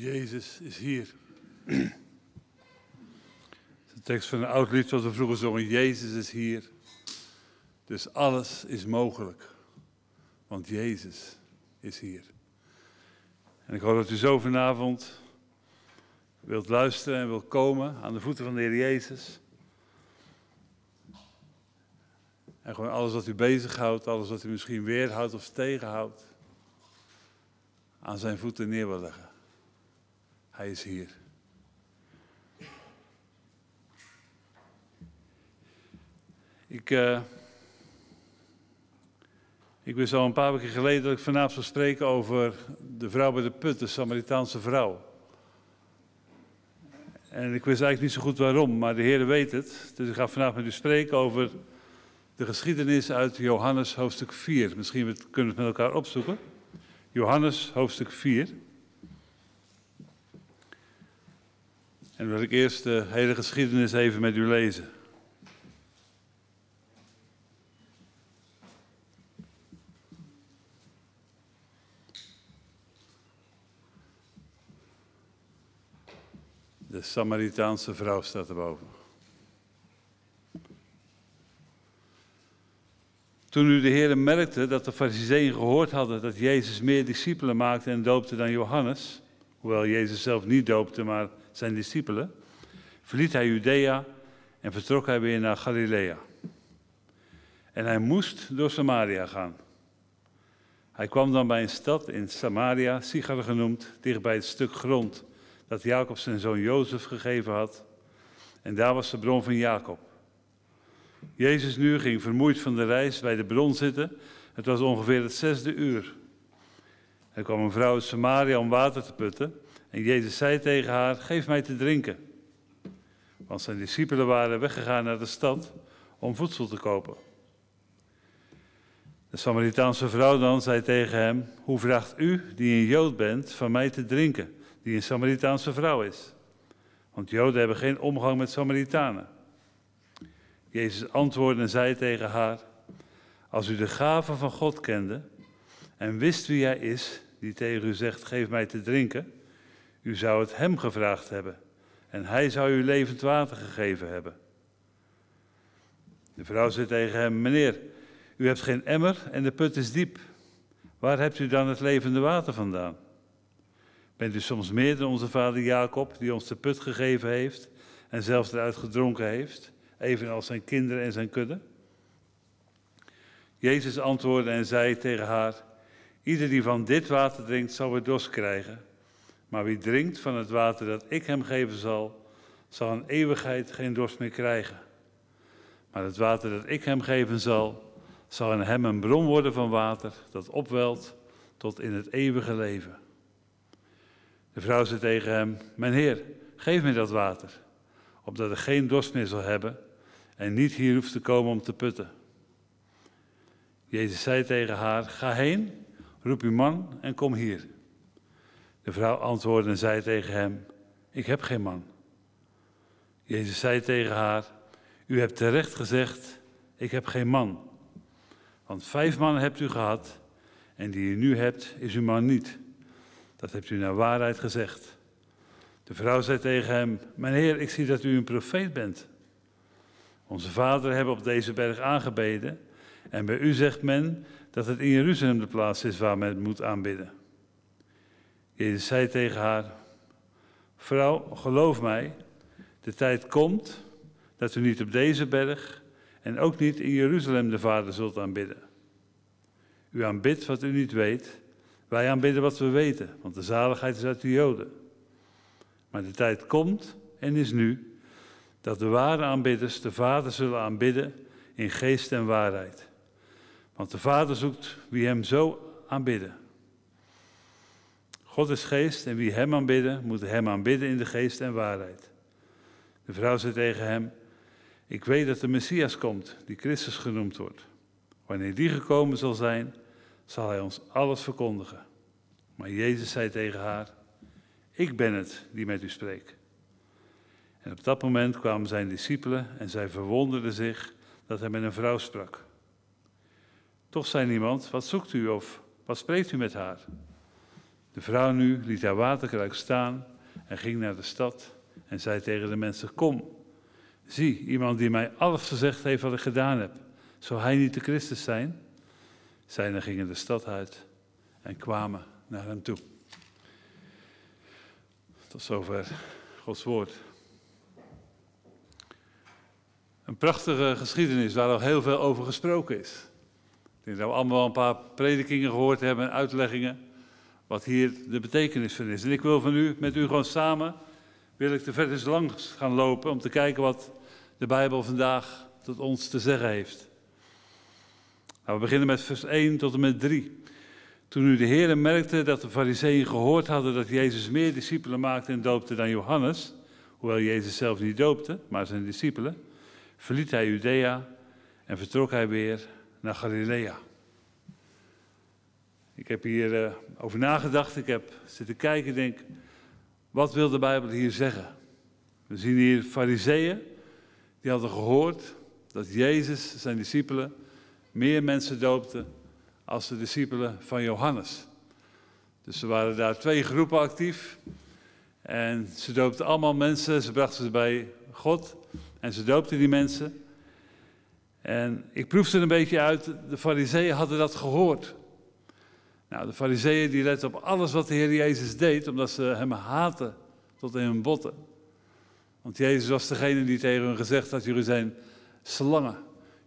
Jezus is hier. De tekst van een oud lied wat we vroeger zongen. Jezus is hier. Dus alles is mogelijk. Want Jezus is hier. En ik hoop dat u zo vanavond wilt luisteren en wilt komen aan de voeten van de Heer Jezus. En gewoon alles wat u bezighoudt, alles wat u misschien weerhoudt of tegenhoudt, aan zijn voeten neer wil leggen. Hij is hier. Ik, uh, ik wist al een paar weken geleden dat ik vanavond zou spreken over de vrouw bij de put, de Samaritaanse vrouw. En ik wist eigenlijk niet zo goed waarom, maar de Heer weet het. Dus ik ga vanavond met u spreken over de geschiedenis uit Johannes hoofdstuk 4. Misschien kunnen we het met elkaar opzoeken. Johannes hoofdstuk 4. En wil ik eerst de hele geschiedenis even met u lezen. De Samaritaanse vrouw staat erboven. Toen nu de Heer merkte dat de Fariseeën gehoord hadden dat Jezus meer discipelen maakte en doopte dan Johannes, hoewel Jezus zelf niet doopte, maar zijn discipelen, verliet hij Judea en vertrok hij weer naar Galilea. En hij moest door Samaria gaan. Hij kwam dan bij een stad in Samaria, Sigar genoemd, dichtbij het stuk grond dat Jacob zijn zoon Jozef gegeven had. En daar was de bron van Jacob. Jezus nu ging vermoeid van de reis bij de bron zitten. Het was ongeveer het zesde uur. Er kwam een vrouw uit Samaria om water te putten. En Jezus zei tegen haar: Geef mij te drinken. Want zijn discipelen waren weggegaan naar de stad om voedsel te kopen. De Samaritaanse vrouw dan zei tegen hem: Hoe vraagt u, die een Jood bent, van mij te drinken, die een Samaritaanse vrouw is? Want Joden hebben geen omgang met Samaritanen. Jezus antwoordde en zei tegen haar: Als u de gave van God kende en wist wie hij is, die tegen u zegt: Geef mij te drinken, u zou het hem gevraagd hebben en hij zou u levend water gegeven hebben. De vrouw zei tegen hem: Meneer, u hebt geen emmer en de put is diep. Waar hebt u dan het levende water vandaan? Bent u soms meer dan onze vader Jacob, die ons de put gegeven heeft en zelfs eruit gedronken heeft, evenals zijn kinderen en zijn kudde? Jezus antwoordde en zei tegen haar: Ieder die van dit water drinkt, zal weer dorst krijgen. Maar wie drinkt van het water dat ik hem geven zal, zal een eeuwigheid geen dorst meer krijgen. Maar het water dat ik hem geven zal, zal in hem een bron worden van water dat opwelt tot in het eeuwige leven. De vrouw zei tegen hem: Mijn heer, geef mij dat water, opdat ik geen dorst meer zal hebben en niet hier hoeft te komen om te putten. Jezus zei tegen haar: Ga heen, roep uw man en kom hier. De vrouw antwoordde en zei tegen hem: Ik heb geen man. Jezus zei tegen haar: U hebt terecht gezegd: Ik heb geen man. Want vijf mannen hebt u gehad, en die u nu hebt, is uw man niet. Dat hebt u naar waarheid gezegd. De vrouw zei tegen hem: Mijn heer, ik zie dat u een profeet bent. Onze vader hebben op deze berg aangebeden, en bij u zegt men dat het in Jeruzalem de plaats is waar men moet aanbidden. Jezus zei tegen haar: Vrouw, geloof mij, de tijd komt dat u niet op deze berg en ook niet in Jeruzalem de Vader zult aanbidden. U aanbidt wat u niet weet, wij aanbidden wat we weten, want de zaligheid is uit de Joden. Maar de tijd komt en is nu dat de ware aanbidders de Vader zullen aanbidden in geest en waarheid. Want de Vader zoekt wie hem zo aanbidden. God is geest en wie hem aanbidden, moet hem aanbidden in de geest en waarheid. De vrouw zei tegen hem, ik weet dat de Messias komt, die Christus genoemd wordt. Wanneer die gekomen zal zijn, zal hij ons alles verkondigen. Maar Jezus zei tegen haar, ik ben het die met u spreekt. En op dat moment kwamen zijn discipelen en zij verwonderden zich dat hij met een vrouw sprak. Toch zei niemand, wat zoekt u of wat spreekt u met haar? De vrouw nu liet haar waterkruik staan en ging naar de stad en zei tegen de mensen: Kom, zie, iemand die mij alles gezegd heeft wat ik gedaan heb. Zou hij niet de Christus zijn? Zij gingen de stad uit en kwamen naar hem toe. Tot zover Gods woord. Een prachtige geschiedenis waar al heel veel over gesproken is. Ik denk dat we allemaal een paar predikingen gehoord hebben en uitleggingen wat hier de betekenis van is. En ik wil van u, met u gewoon samen, wil ik de verder langs gaan lopen om te kijken wat de Bijbel vandaag tot ons te zeggen heeft. Nou, we beginnen met vers 1 tot en met 3. Toen nu de Heer merkte dat de fariseeën gehoord hadden dat Jezus meer discipelen maakte en doopte dan Johannes, hoewel Jezus zelf niet doopte, maar zijn discipelen, verliet hij Judea en vertrok hij weer naar Galilea. Ik heb hier uh, over nagedacht, ik heb zitten kijken en denk, wat wil de Bijbel hier zeggen? We zien hier fariseeën, die hadden gehoord dat Jezus zijn discipelen meer mensen doopte als de discipelen van Johannes. Dus er waren daar twee groepen actief. En ze doopten allemaal mensen, ze brachten ze bij God en ze doopten die mensen. En ik proefde een beetje uit, de fariseeën hadden dat gehoord. Nou, de fariseeën die letten op alles wat de Heer Jezus deed, omdat ze hem haten tot in hun botten. Want Jezus was degene die tegen hen gezegd had, jullie zijn slangen,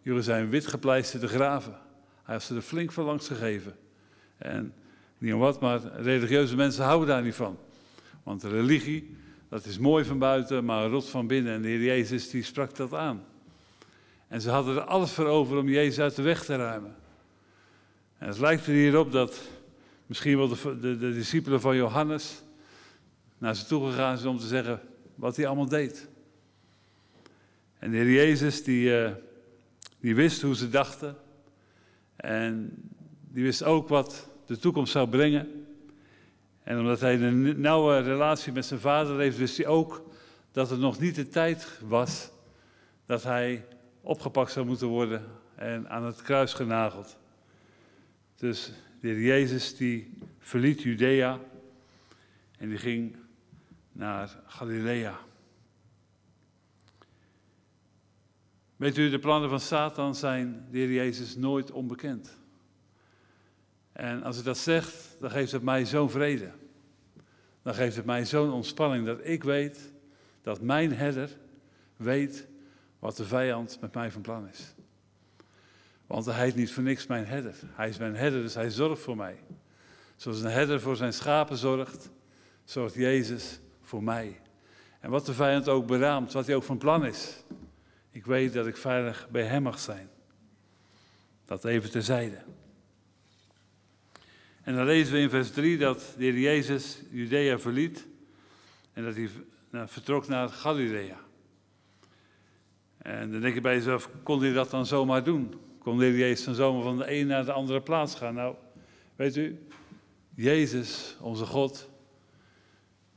jullie zijn witgepleisterde graven. Hij had ze er flink van langs gegeven. En niet om wat, maar religieuze mensen houden daar niet van. Want religie, dat is mooi van buiten, maar rot van binnen. En de Heer Jezus die sprak dat aan. En ze hadden er alles voor over om Jezus uit de weg te ruimen. En het lijkt er hierop dat misschien wel de, de, de discipelen van Johannes naar ze toe gegaan zijn om te zeggen wat hij allemaal deed. En de Heer Jezus die, uh, die wist hoe ze dachten. En die wist ook wat de toekomst zou brengen. En omdat hij een nauwe relatie met zijn vader heeft, wist hij ook dat het nog niet de tijd was dat hij opgepakt zou moeten worden en aan het kruis genageld. Dus de heer Jezus die verliet Judea en die ging naar Galilea. Weet u, de plannen van Satan zijn de heer Jezus nooit onbekend. En als ik dat zegt, dan geeft het mij zo'n vrede. Dan geeft het mij zo'n ontspanning dat ik weet dat mijn herder weet wat de vijand met mij van plan is. Want hij is niet voor niks mijn herder. Hij is mijn herder, dus hij zorgt voor mij. Zoals een herder voor zijn schapen zorgt, zorgt Jezus voor mij. En wat de vijand ook beraamt, wat hij ook van plan is. Ik weet dat ik veilig bij hem mag zijn. Dat even terzijde. En dan lezen we in vers 3 dat de heer Jezus Judea verliet en dat hij vertrok naar Galilea. En dan denk je bij jezelf, kon hij dat dan zomaar doen? Kon de heer Jezus dan zomaar van de een naar de andere plaats gaan? Nou, weet u, Jezus, onze God,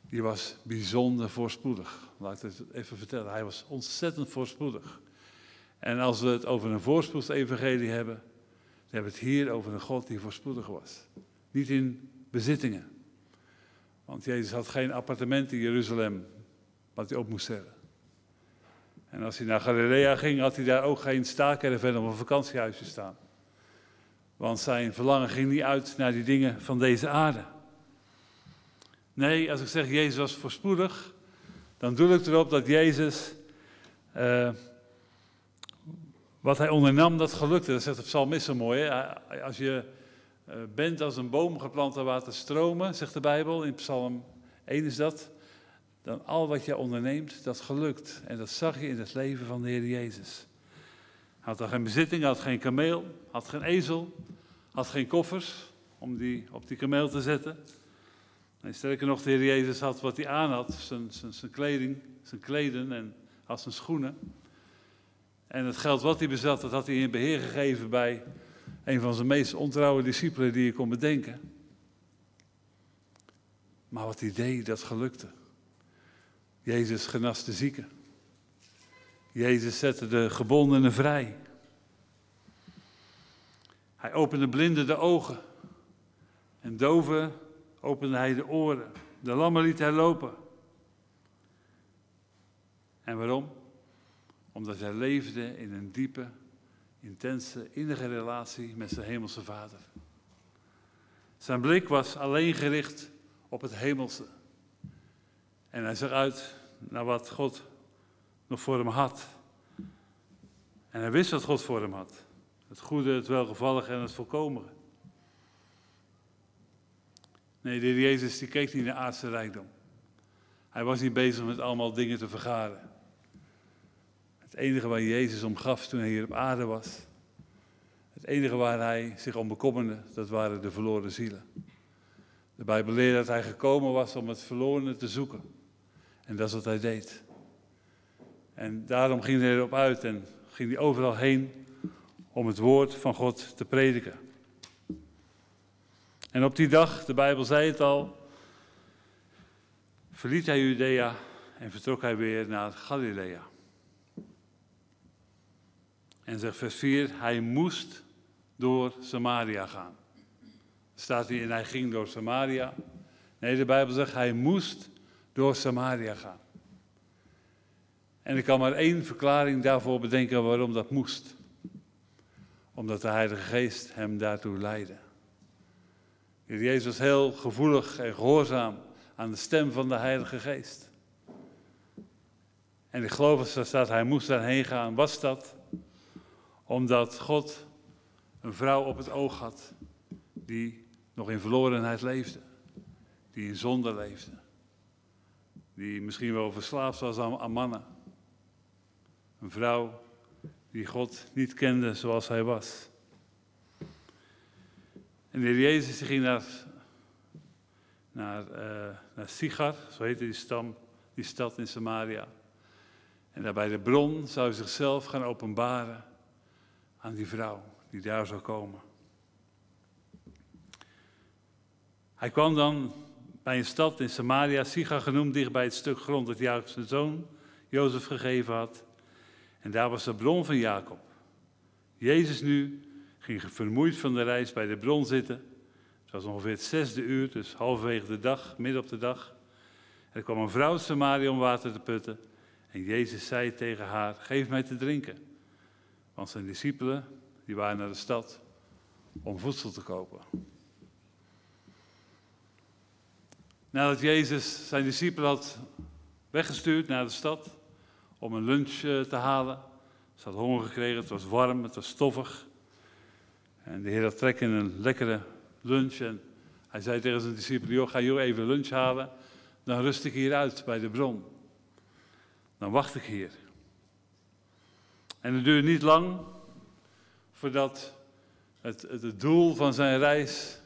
die was bijzonder voorspoedig. Laat ik het even vertellen. Hij was ontzettend voorspoedig. En als we het over een voorspoedsevangelie hebben, dan hebben we het hier over een God die voorspoedig was. Niet in bezittingen. Want Jezus had geen appartement in Jeruzalem wat hij op moest hebben. En als hij naar Galilea ging, had hij daar ook geen staakerven of een vakantiehuisje staan. Want zijn verlangen ging niet uit naar die dingen van deze aarde. Nee, als ik zeg Jezus was voorspoedig, dan doe ik erop dat Jezus, uh, wat hij ondernam, dat gelukte. Dat zegt de psalmist zo mooi. Hè? Als je uh, bent als een boom geplant waar water stromen, zegt de Bijbel, in psalm 1 is dat, dan al wat je onderneemt, dat gelukt. En dat zag je in het leven van de Heer Jezus. Hij had geen bezitting, had geen kameel, had geen ezel, had geen koffers om die op die kameel te zetten. En sterker nog, de Heer Jezus had wat hij aan had, zijn, zijn, zijn kleding, zijn kleden en had zijn schoenen. En het geld wat hij bezat, dat had hij in beheer gegeven bij een van zijn meest ontrouwe discipelen die je kon bedenken. Maar wat hij deed, dat gelukte. Jezus genas de zieken. Jezus zette de gebondenen vrij. Hij opende blinden de ogen en doven opende hij de oren. De lammen liet hij lopen. En waarom? Omdat hij leefde in een diepe, intense, innige relatie met zijn hemelse vader. Zijn blik was alleen gericht op het hemelse. En hij zag uit naar wat God nog voor hem had. En hij wist wat God voor hem had. Het goede, het welgevallige en het volkomene. Nee, de Jezus die keek niet naar aardse rijkdom. Hij was niet bezig met allemaal dingen te vergaren. Het enige waar Jezus om gaf toen hij hier op aarde was, het enige waar hij zich om bekommerde, dat waren de verloren zielen. De Bijbel leert dat hij gekomen was om het verlorene te zoeken. En dat is wat hij deed. En daarom ging hij erop uit en ging hij overal heen om het woord van God te prediken. En op die dag, de Bijbel zei het al, verliet hij Judea en vertrok hij weer naar Galilea. En zegt vers 4, hij moest door Samaria gaan. Staat hier en hij ging door Samaria. Nee, de Bijbel zegt hij moest door Samaria gaan. En ik kan maar één verklaring daarvoor bedenken waarom dat moest. Omdat de Heilige Geest hem daartoe leidde. Jezus was heel gevoelig en gehoorzaam aan de stem van de Heilige Geest. En ik geloof dat hij moest daarheen gaan. Was dat omdat God een vrouw op het oog had die nog in verlorenheid leefde, die in zonde leefde, die misschien wel verslaafd was aan, mannen. Een vrouw die God niet kende zoals hij was. En de heer Jezus ging naar, naar, uh, naar Sigar, zo heette die, stam, die stad in Samaria. En daar bij de bron zou hij zichzelf gaan openbaren aan die vrouw die daar zou komen. Hij kwam dan bij een stad in Samaria, Sigar genoemd, dicht bij het stuk grond dat Jacob zijn zoon Jozef gegeven had. En daar was de bron van Jacob. Jezus nu ging vermoeid van de reis bij de bron zitten. Het was ongeveer het zesde uur, dus halverwege de dag, midden op de dag. er kwam een vrouw Samaria om water te putten. En Jezus zei tegen haar, geef mij te drinken. Want zijn discipelen, die waren naar de stad om voedsel te kopen. Nadat Jezus zijn discipelen had weggestuurd naar de stad om een lunch eh, te halen. Ze had honger gekregen, het was warm, het was stoffig. En de Heer had trek in een lekkere lunch. En hij zei tegen zijn discipelen: Joh, ga jullie even lunch halen. Dan rust ik hier uit bij de bron. Dan wacht ik hier. En het duurde niet lang voordat het, het doel van zijn reis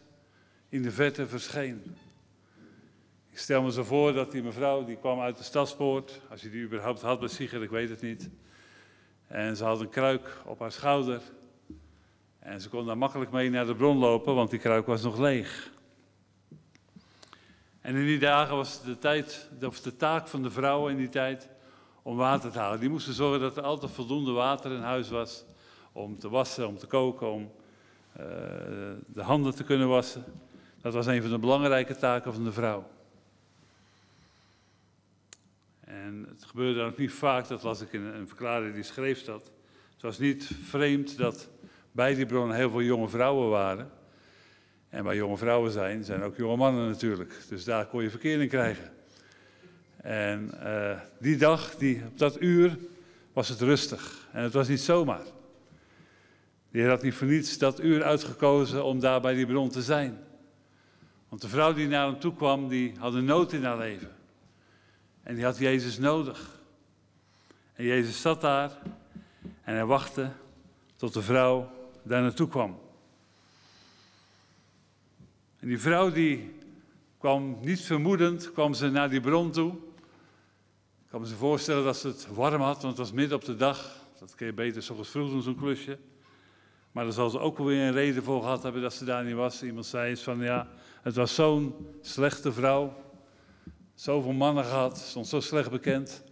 in de verte verscheen. Ik stel me zo voor dat die mevrouw, die kwam uit de stadspoort, als je die überhaupt had bij Sieger, ik weet het niet. En ze had een kruik op haar schouder. En ze kon daar makkelijk mee naar de bron lopen, want die kruik was nog leeg. En in die dagen was de, tijd, of de taak van de vrouwen in die tijd om water te halen. Die moesten zorgen dat er altijd voldoende water in huis was om te wassen, om te koken, om uh, de handen te kunnen wassen. Dat was een van de belangrijke taken van de vrouw. En het gebeurde dan ook niet vaak, dat las ik in een verklaring die schreef dat. Het was niet vreemd dat bij die bron heel veel jonge vrouwen waren. En waar jonge vrouwen zijn, zijn ook jonge mannen natuurlijk. Dus daar kon je verkeer in krijgen. En uh, die dag, die, op dat uur, was het rustig. En het was niet zomaar. Die had niet voor niets dat uur uitgekozen om daar bij die bron te zijn. Want de vrouw die naar hem toe kwam, die had een nood in haar leven. En die had Jezus nodig. En Jezus zat daar en hij wachtte tot de vrouw daar naartoe kwam. En die vrouw die kwam niet vermoedend, kwam ze naar die bron toe. Ik kan me ze voorstellen dat ze het warm had, want het was midden op de dag. Dat kun je beter s vroeg doen, zo'n klusje. Maar daar zal ze ook wel weer een reden voor gehad hebben dat ze daar niet was. Iemand zei eens van, ja, het was zo'n slechte vrouw. Zoveel mannen gehad, stond zo slecht bekend.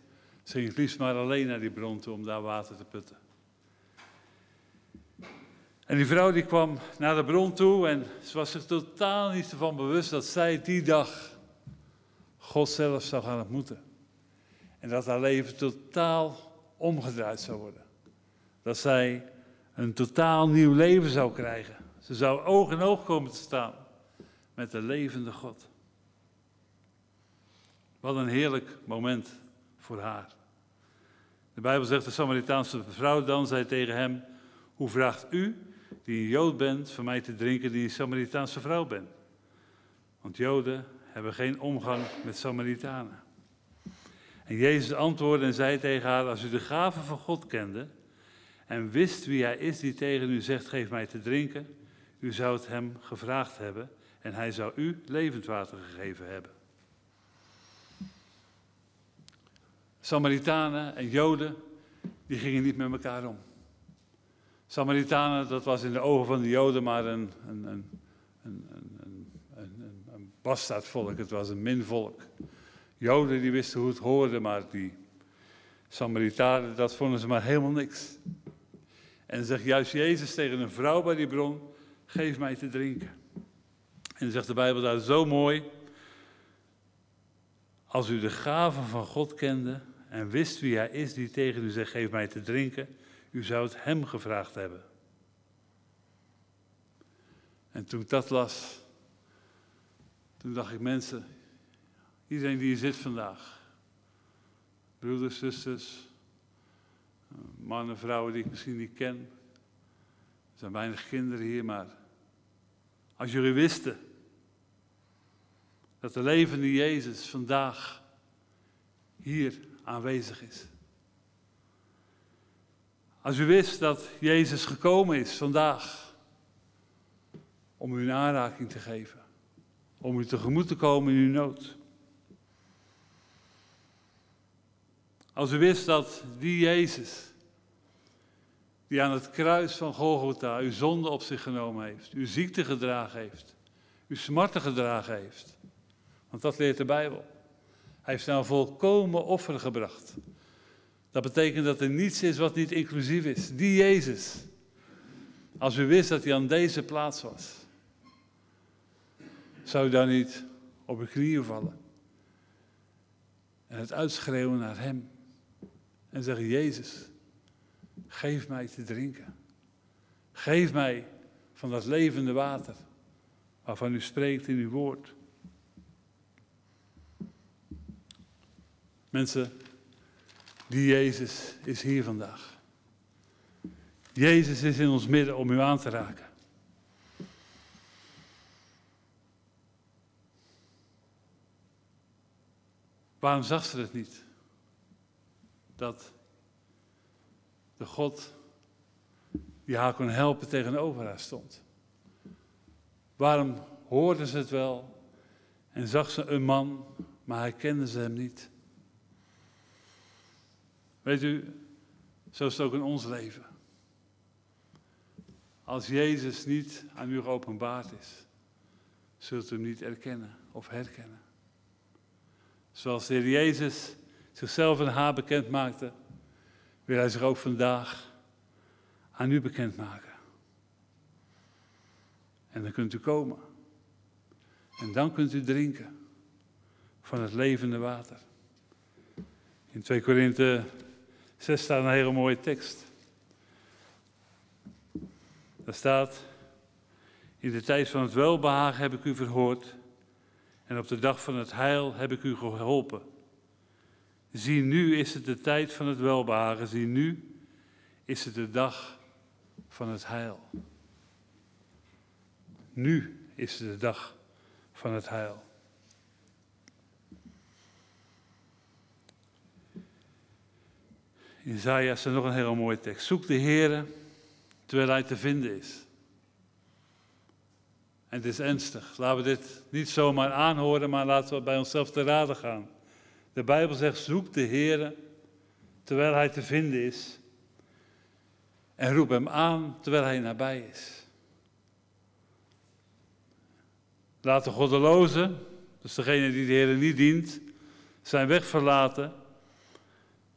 Ze ging het liefst maar alleen naar die bron toe om daar water te putten. En die vrouw die kwam naar de bron toe en ze was zich totaal niet ervan bewust dat zij die dag God zelf zou gaan ontmoeten. En dat haar leven totaal omgedraaid zou worden. Dat zij een totaal nieuw leven zou krijgen. Ze zou oog in oog komen te staan met de levende God. Wat een heerlijk moment voor haar. De Bijbel zegt, de Samaritaanse vrouw dan zei tegen hem, hoe vraagt u, die een Jood bent, van mij te drinken die een Samaritaanse vrouw bent? Want Joden hebben geen omgang met Samaritanen. En Jezus antwoordde en zei tegen haar, als u de gave van God kende en wist wie hij is die tegen u zegt, geef mij te drinken, u zou het hem gevraagd hebben en hij zou u levend water gegeven hebben. Samaritanen en Joden, die gingen niet met elkaar om. Samaritanen, dat was in de ogen van de Joden maar een, een, een, een, een, bastaardvolk, het was een minvolk. Joden die wisten hoe het hoorde, maar die Samaritanen, dat vonden ze maar helemaal niks. En zegt juist Jezus tegen een vrouw bij die bron, geef mij te drinken. En dan zegt de Bijbel daar zo mooi, als u de gaven van God kende en wist wie hij is die tegen u zegt, geef mij te drinken, u zou het hem gevraagd hebben. En toen ik dat las, toen dacht ik, mensen, iedereen die hier zit vandaag, broeders, zusters, mannen, vrouwen die ik misschien niet ken, er zijn weinig kinderen hier, maar als jullie wisten dat de levende Jezus vandaag hier aanwezig is. Als u wist dat Jezus gekomen is vandaag om u een aanraking te geven, om u tegemoet te komen in uw nood. Als u wist dat die Jezus, die aan het kruis van Golgotha uw zonde op zich genomen heeft, uw ziekte gedragen heeft, uw smarten gedragen heeft, want dat leert de Bijbel. Hij heeft nou een volkomen offer gebracht. Dat betekent dat er niets is wat niet inclusief is. Die Jezus. Als u wist dat hij aan deze plaats was, zou u dan niet op uw knieën vallen en het uitschreeuwen naar hem en zeggen: Jezus, geef mij te drinken. Geef mij van dat levende water waarvan u spreekt in uw woord. Mensen, die Jezus is hier vandaag. Jezus is in ons midden om u aan te raken. Waarom zag ze het niet? Dat de God die haar kon helpen tegenover haar stond. Waarom hoorde ze het wel en zag ze een man, maar hij kende ze hem niet? Weet u, zo is het ook in ons leven. Als Jezus niet aan u geopenbaard is, zult u hem niet erkennen of herkennen. Zoals de Heer Jezus zichzelf en haar bekend maakte, wil Hij zich ook vandaag aan u bekendmaken. En dan kunt u komen. En dan kunt u drinken van het levende water. In 2 Korinthe 6 staat een hele mooie tekst. Daar staat, in de tijd van het welbehagen heb ik u verhoord en op de dag van het heil heb ik u geholpen. Zie, nu is het de tijd van het welbehagen, zie, nu is het de dag van het heil. Nu is het de dag van het heil. Isaiah is er nog een hele mooie tekst. Zoek de Heer terwijl hij te vinden is. En het is ernstig. Laten we dit niet zomaar aanhoren, maar laten we bij onszelf te raden gaan. De Bijbel zegt: zoek de Heer terwijl hij te vinden is. En roep hem aan terwijl hij nabij is. Laat de goddeloze, dus degene die de Heer niet dient, zijn weg verlaten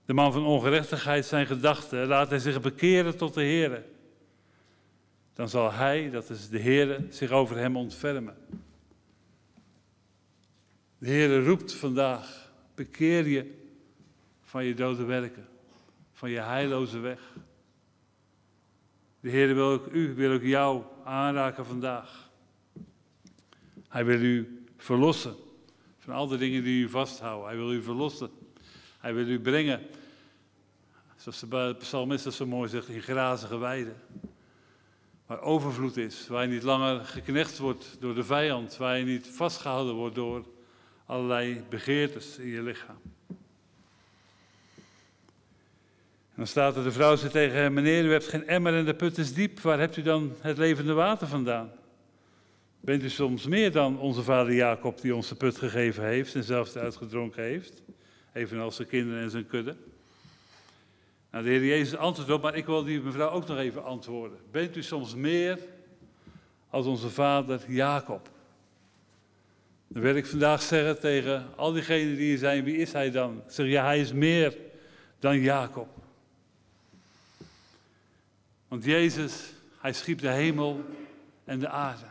de man van ongerechtigheid zijn gedachten, laat hij zich bekeren tot de Heer. dan zal hij, dat is de Heer, zich over hem ontfermen. De Heer roept vandaag, bekeer je van je dode werken, van je heilloze weg. De Heer wil ook u, wil ook jou aanraken vandaag. Hij wil u verlossen van al de dingen die u vasthouden. Hij wil u verlossen. Hij wil u brengen, zoals de psalmist zo mooi zegt, in grazige weiden. Waar overvloed is, waar je niet langer geknecht wordt door de vijand, waar je niet vastgehouden wordt door allerlei begeertes in je lichaam. En dan staat er, de vrouw zei tegen hem, meneer, u hebt geen emmer en de put is diep, waar hebt u dan het levende water vandaan? Bent u soms meer dan onze vader Jacob die ons de put gegeven heeft en zelfs uitgedronken heeft? Evenals zijn kinderen en zijn kudde. Nou, de Heer Jezus antwoordt op, maar ik wil die mevrouw ook nog even antwoorden. Bent u soms meer als onze vader Jacob? Dan wil ik vandaag zeggen tegen al diegenen die hier zijn, wie is hij dan? Ik zeg, ja, hij is meer dan Jacob. Want Jezus, hij schiep de hemel en de aarde.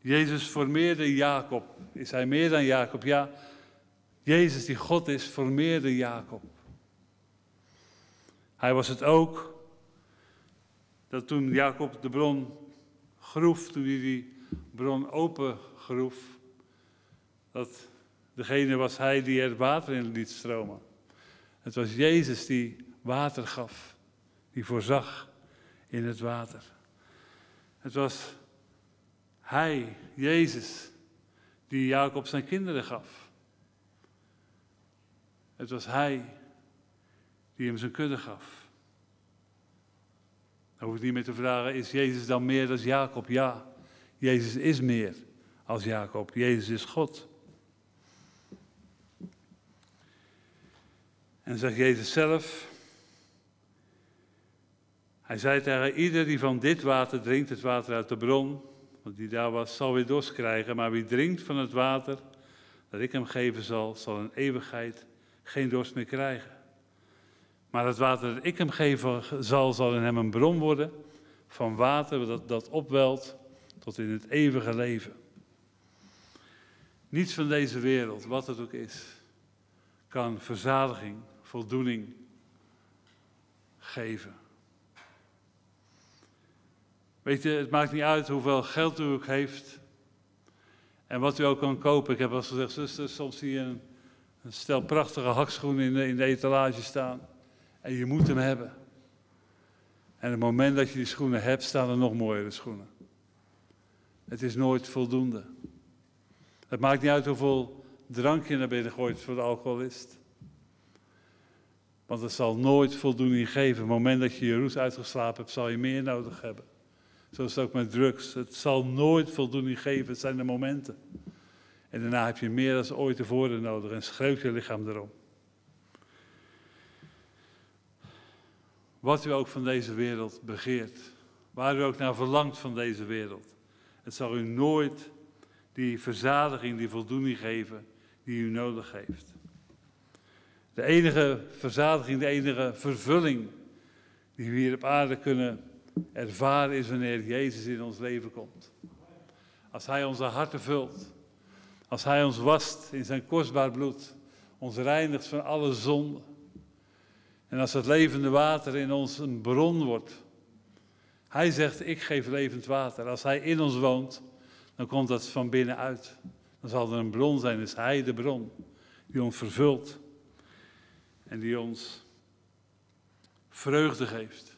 Jezus formeerde Jacob. Is hij meer dan Jacob? Ja, Jezus die God is, formeerde Jacob. Hij was het ook dat toen Jacob de bron groef, toen hij die bron open groef, dat degene was hij die er water in liet stromen. Het was Jezus die water gaf, die voorzag in het water. Het was hij, Jezus, die Jacob zijn kinderen gaf. Het was hij die hem zijn kudde gaf. Dan hoef ik niet meer te vragen, is Jezus dan meer dan Jacob? Ja, Jezus is meer als Jacob. Jezus is God. En zegt Jezus zelf, hij zei tegen ieder die van dit water drinkt, het water uit de bron, want die daar was, zal weer dorst krijgen. Maar wie drinkt van het water dat ik hem geven zal, zal in eeuwigheid geen dorst meer krijgen. Maar het water dat ik hem geven zal, zal in hem een bron worden van water dat, dat opwelt tot in het eeuwige leven. Niets van deze wereld, wat het ook is, kan verzadiging, voldoening geven. Weet je, het maakt niet uit hoeveel geld u ook heeft en wat u ook kan kopen. Ik heb al gezegd, zuster, soms zie je een, stel prachtige hakschoenen in de, in de etalage staan en je moet hem hebben. En het moment dat je die schoenen hebt, staan er nog mooiere schoenen. Het is nooit voldoende. Het maakt niet uit hoeveel drank je naar binnen gooit voor de alcoholist. Want het zal nooit voldoening geven. Het moment dat je je roes uitgeslapen hebt, zal je meer nodig hebben. Zo is het ook met drugs. Het zal nooit voldoening geven. Het zijn de momenten. En daarna heb je meer dan ooit tevoren nodig en schreeuwt je lichaam erom. Wat u ook van deze wereld begeert, waar u ook naar verlangt van deze wereld, het zal u nooit die verzadiging, die voldoening geven die u nodig heeft. De enige verzadiging, de enige vervulling die we hier op aarde kunnen ervaren is wanneer Jezus in ons leven komt. Als Hij onze harten vult, als Hij ons wast in zijn kostbaar bloed, ons reinigt van alle zonden. En als het levende water in ons een bron wordt. Hij zegt, ik geef levend water. Als Hij in ons woont, dan komt dat van binnenuit. Dan zal er een bron zijn, is Hij de bron die ons vervult en die ons vreugde geeft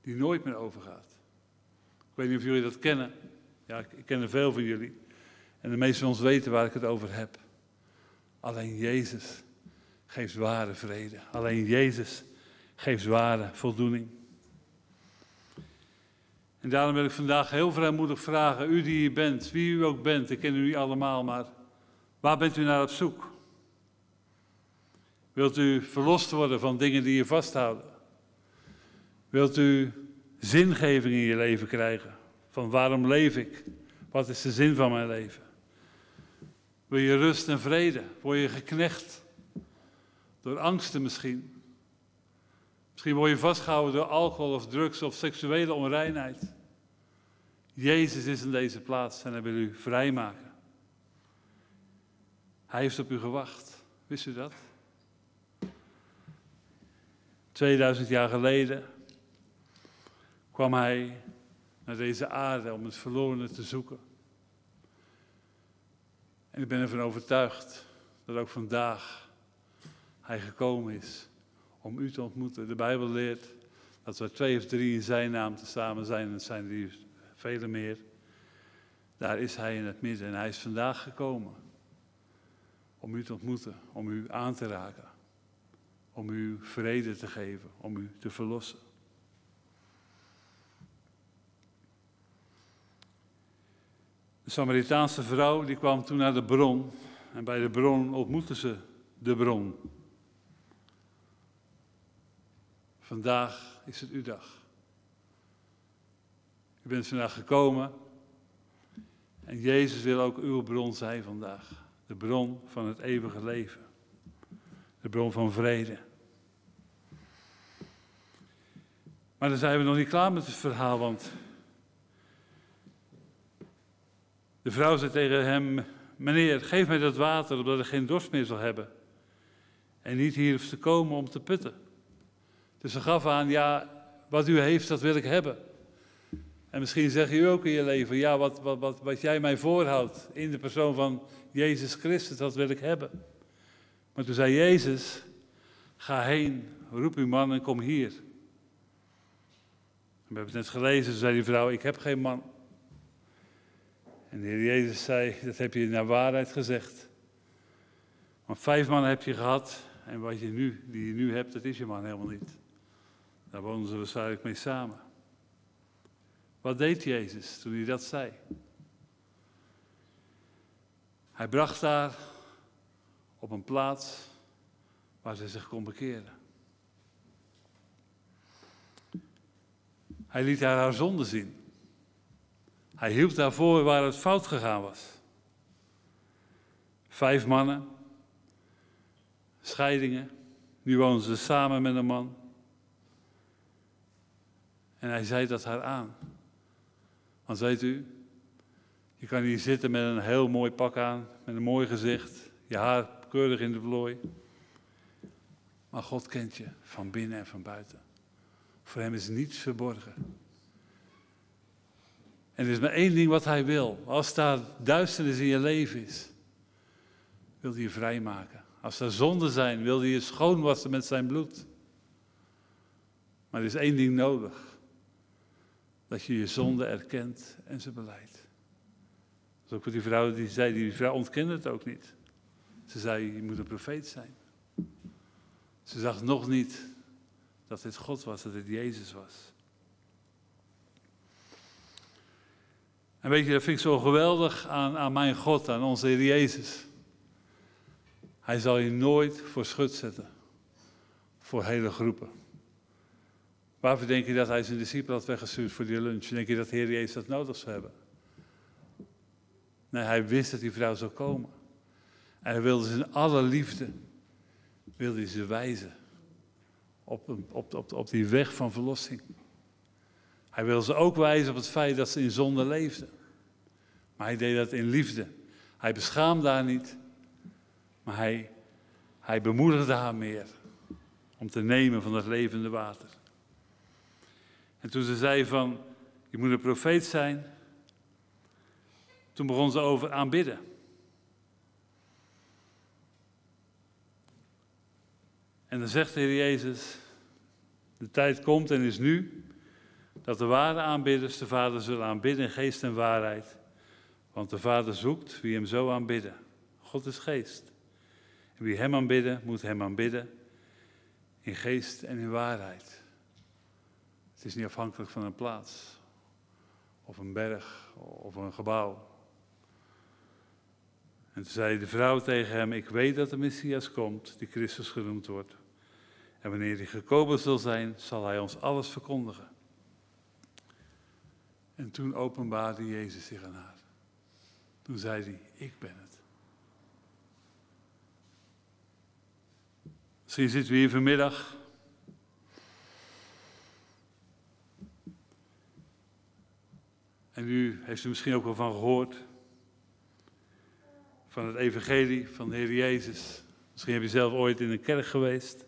die nooit meer overgaat. Ik weet niet of jullie dat kennen. Ja, ik, ken er veel van jullie. En de meesten van ons weten waar ik het over heb. Alleen Jezus geeft ware vrede. Alleen Jezus geeft ware voldoening. En daarom wil ik vandaag heel vrijmoedig vragen, u die hier bent, wie u ook bent, ik ken u niet allemaal, maar waar bent u naar op zoek? Wilt u verlost worden van dingen die je vasthouden? Wilt u zingeving in je leven krijgen? Van waarom leef ik? Wat is de zin van mijn leven? Wil je rust en vrede? Word je geknecht door angsten misschien? Misschien word je vastgehouden door alcohol of drugs of seksuele onreinheid. Jezus is in deze plaats en hij wil u vrijmaken. Hij heeft op u gewacht. Wist u dat? 2000 jaar geleden kwam hij naar deze aarde om het verlorene te zoeken. En ik ben ervan overtuigd dat ook vandaag hij gekomen is om u te ontmoeten. De Bijbel leert dat er twee of drie in zijn naam te samen zijn, en het zijn er vele meer. Daar is hij in het midden en hij is vandaag gekomen om u te ontmoeten, om u aan te raken, om u vrede te geven, om u te verlossen. De Samaritaanse vrouw die kwam toen naar de bron en bij de bron ontmoette ze de bron. Vandaag is het uw dag. U bent vandaag gekomen en Jezus wil ook uw bron zijn vandaag. De bron van het eeuwige leven. De bron van vrede. Maar dan zijn we nog niet klaar met het verhaal, want de vrouw zei tegen hem: Meneer, geef mij dat water, omdat ik geen dorst meer zal hebben. En niet hier hoeft te komen om te putten. Dus ze gaf aan: Ja, wat u heeft, dat wil ik hebben. En misschien zeg je ook in je leven: Ja, wat, wat, wat, wat jij mij voorhoudt in de persoon van Jezus Christus, dat wil ik hebben. Maar toen zei Jezus: Ga heen, roep uw man en kom hier. We hebben het net gelezen, zei die vrouw: Ik heb geen man. En de Heer Jezus zei, dat heb je naar waarheid gezegd. Want vijf mannen heb je gehad en wat je nu, die je nu hebt, dat is je man helemaal niet. Daar wonen ze waarschijnlijk mee samen. Wat deed Jezus toen hij dat zei? Hij bracht haar op een plaats waar ze zich kon bekeren. Hij liet haar haar zonde zien. Hij hielp daarvoor waar het fout gegaan was. Vijf mannen, scheidingen, nu wonen ze samen met een man. En hij zei dat haar aan. Want weet u, je kan hier zitten met een heel mooi pak aan, met een mooi gezicht, je haar keurig in de plooi. Maar God kent je van binnen en van buiten. Voor hem is niets verborgen. En er is maar één ding wat hij wil. Als daar duisternis in je leven is, wil hij je vrijmaken. Als er zonden zijn, wil hij je schoonwassen met zijn bloed. Maar er is één ding nodig. Dat je je zonde erkent en ze beleidt. Dat is ook wat die vrouw die zei. Die vrouw ontkende het ook niet. Ze zei, je moet een profeet zijn. Ze zag nog niet dat dit God was, dat dit Jezus was. En weet je, dat vind ik zo geweldig aan, aan mijn God, aan onze Heer Jezus. Hij zal je nooit voor schut zetten. Voor hele groepen. Waarvoor denk je dat hij zijn discipelen had weggestuurd voor die lunch? Denk je dat de Heer Jezus dat nodig zou hebben? Nee, hij wist dat die vrouw zou komen. En hij wilde ze in alle liefde, wilde ze wijzen. Op, op, op, op die weg van verlossing. Hij wil ze ook wijzen op het feit dat ze in zonde leefden. Maar hij deed dat in liefde. Hij beschaamde haar niet, maar hij, hij bemoedigde haar meer om te nemen van het levende water. En toen ze zei van, je moet een profeet zijn, toen begon ze over aanbidden. En dan zegt de Heer Jezus, de tijd komt en is nu dat de ware aanbidders de Vader zullen aanbidden in geest en waarheid. Want de Vader zoekt wie hem zo aanbidden. God is geest. En wie hem aanbidden, moet hem aanbidden in geest en in waarheid. Het is niet afhankelijk van een plaats, of een berg, of een gebouw. En toen zei de vrouw tegen hem, ik weet dat de Messias komt, die Christus genoemd wordt. En wanneer hij gekomen zal zijn, zal hij ons alles verkondigen. En toen openbaarde Jezus zich aan haar. Toen zei hij, ik ben het. Misschien zitten we hier vanmiddag. En u heeft er misschien ook wel van gehoord. Van het evangelie van de Heer Jezus. Misschien heb je zelf ooit in een kerk geweest.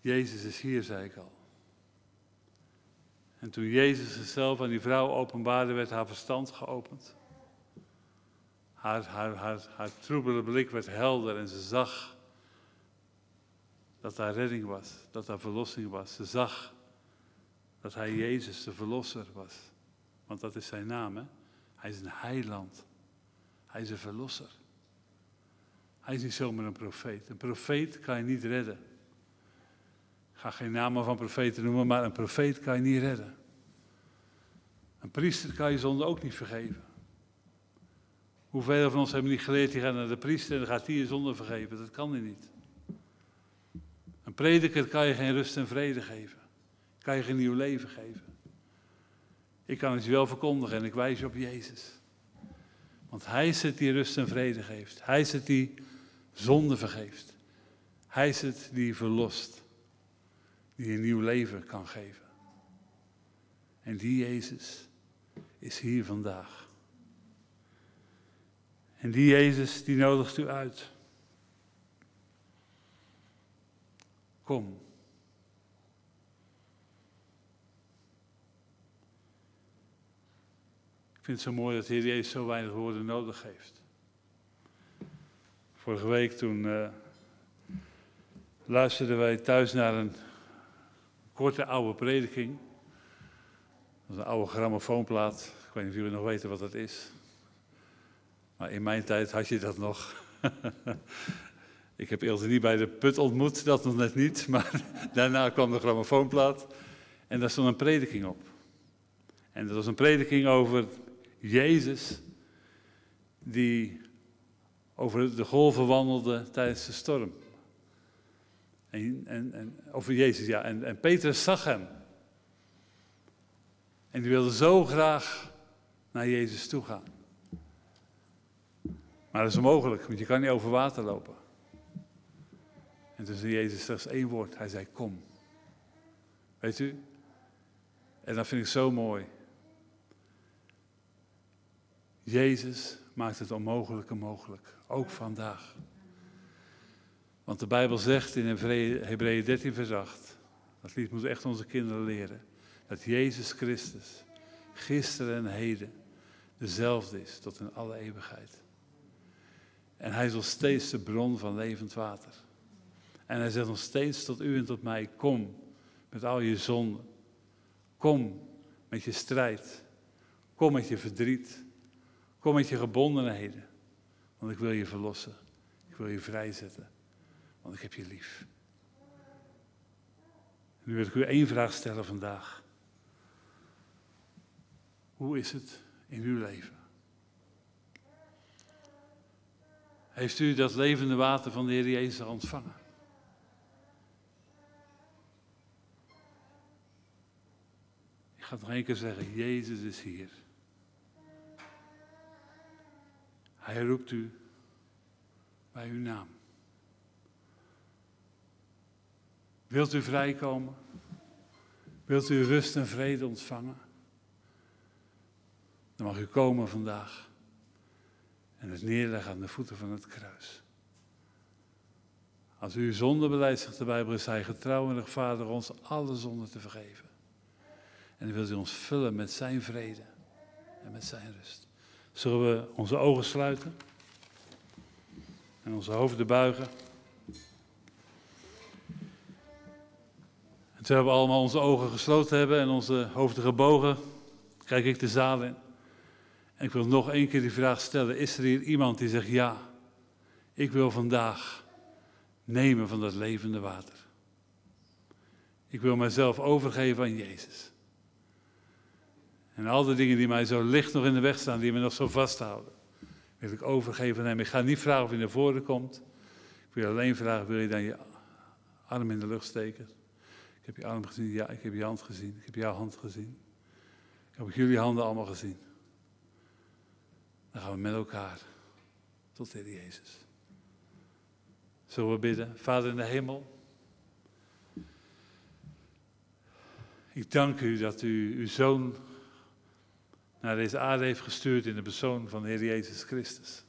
Jezus is hier, zei ik al. En toen Jezus zichzelf aan die vrouw openbaarde, werd haar verstand geopend. Haar, haar, haar, haar troebele blik werd helder en ze zag dat daar redding was, dat daar verlossing was. Ze zag dat hij Jezus de verlosser was. Want dat is zijn naam, hè? Hij is een heiland. Hij is een verlosser. Hij is niet zomaar een profeet. Een profeet kan je niet redden. Ga geen namen van profeten noemen, maar een profeet kan je niet redden. Een priester kan je zonde ook niet vergeven. Hoeveel van ons hebben niet geleerd, die gaan naar de priester en dan gaat hij je zonde vergeven. Dat kan hij niet. Een prediker kan je geen rust en vrede geven. Kan je geen nieuw leven geven. Ik kan het je wel verkondigen en ik wijs je op Jezus. Want Hij is het die rust en vrede geeft. Hij is het die zonde vergeeft. Hij is het die verlost. Die een nieuw leven kan geven. En die Jezus is hier vandaag. En die Jezus, die nodigt u uit. Kom. Ik vind het zo mooi dat de Heer Jezus zo weinig woorden nodig heeft. Vorige week toen uh, luisterden wij thuis naar een korte oude prediking. Dat is een oude grammofoonplaat. Ik weet niet of jullie nog weten wat dat is. Maar in mijn tijd had je dat nog. Ik heb Ilse niet bij de put ontmoet, dat nog net niet. Maar daarna kwam de grammofoonplaat en daar stond een prediking op. En dat was een prediking over Jezus, die over de golven wandelde tijdens de storm. En, en, over Jezus, ja. En, en Petrus zag hem. En die wilde zo graag naar Jezus toe gaan. Maar dat is onmogelijk, want je kan niet over water lopen. En toen zei Jezus slechts één woord. Hij zei, kom. Weet u? En dat vind ik zo mooi. Jezus maakt het onmogelijke mogelijk. Ook vandaag. Want de Bijbel zegt in Hebreeën 13 vers 8. Dat lied moeten echt onze kinderen leren. Dat Jezus Christus gisteren en heden dezelfde is tot in alle eeuwigheid. En hij is nog steeds de bron van levend water. En hij zegt nog steeds tot u en tot mij, kom met al je zonden. Kom met je strijd. Kom met je verdriet. Kom met je gebondenheden. Want ik wil je verlossen. Ik wil je vrijzetten. Ik heb je lief. Nu wil ik u één vraag stellen vandaag. Hoe is het in uw leven? Heeft u dat levende water van de Heer Jezus ontvangen? ga het nog één keer zeggen, Jezus is hier. Hij roept u bij uw naam. Wilt u vrijkomen? Wilt u rust en vrede ontvangen? Dan mag u komen vandaag en het neerleggen aan de voeten van het kruis. Als u uw zonde beleidt, zegt de Bijbel, is hij getrouw rechtvaardig ons alle zonden te vergeven. En dan wil hij ons vullen met zijn vrede en met zijn rust. Zullen we onze ogen sluiten en onze hoofden buigen? Terwijl we allemaal onze ogen gesloten hebben en onze hoofden gebogen, kijk ik de zaal in. En ik wil nog één keer die vraag stellen: is er hier iemand die zegt ja, ik wil vandaag nemen van dat levende water? Ik wil mijzelf overgeven aan Jezus. En al die dingen die mij zo licht nog in de weg staan, die me nog zo vasthouden, wil ik overgeven aan hem. Ik ga niet vragen of hij naar voren komt. Ik wil alleen vragen, wil je dan je arm in de lucht steken? Ik heb je arm gezien, ja, ik heb je hand gezien. Ik heb jouw hand gezien. Ik heb jullie handen allemaal gezien. Dan gaan we met elkaar tot de Heer Jezus. Zullen we bidden? Vader in de hemel. Ik dank u dat u uw zoon naar deze aarde heeft gestuurd in de persoon van de Heer Jezus Christus.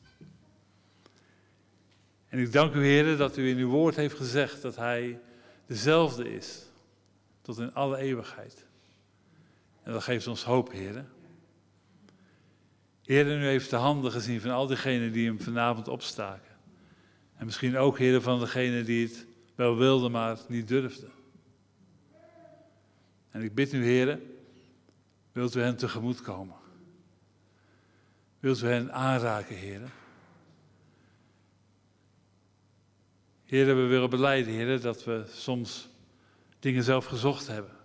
En ik dank u, Heer, dat u in uw woord heeft gezegd dat Hij dezelfde is, tot in alle eeuwigheid. En dat geeft ons hoop, Heer. Heer, u heeft de handen gezien van al diegenen die hem vanavond opstaken. En misschien ook, Heer, van degenen die het wel wilden, maar niet durfden. En ik bid u, Heer, wilt u hen tegemoet komen? Wilt u hen aanraken, Heer? Heer, we willen beleiden, Heer, dat we soms dingen zelf gezocht hebben.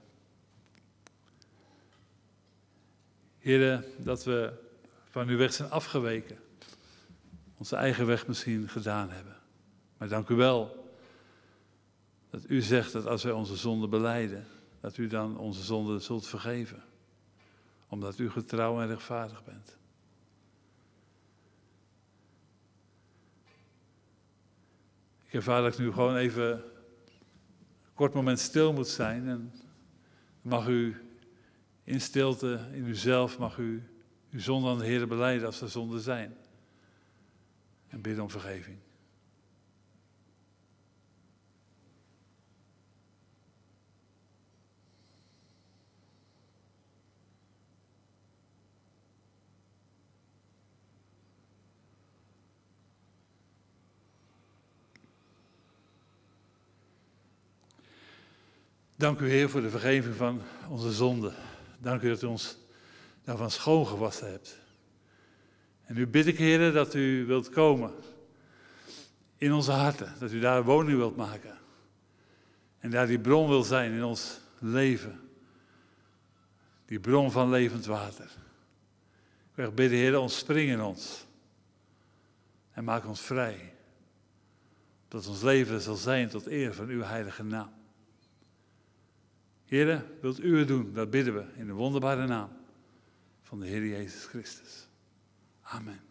Heer, dat we van uw weg zijn afgeweken. Onze eigen weg misschien gedaan hebben. Maar dank u wel dat u zegt dat als wij onze zonde beleiden, dat u dan onze zonde zult vergeven. Omdat u getrouw en rechtvaardig bent. Ik ervaar ik nu gewoon even kort moment stil moet zijn. En mag u in stilte, in uzelf, mag u uw zonde aan de Heer beleiden als er zonden zijn. En bidden om vergeving. Dank u Heer voor de vergeving van onze zonden. Dank u dat u ons daarvan schoongewassen hebt. En nu bid ik Heer dat u wilt komen in onze harten. Dat u daar woning wilt maken. En daar die bron wil zijn in ons leven. Die bron van levend water. Ik wil bidden Heer, ontspring in ons. En maak ons vrij. Dat ons leven zal zijn tot eer van uw heilige naam. Heren, wilt u het doen? Dat bidden we in de wonderbare naam van de Heer Jezus Christus. Amen.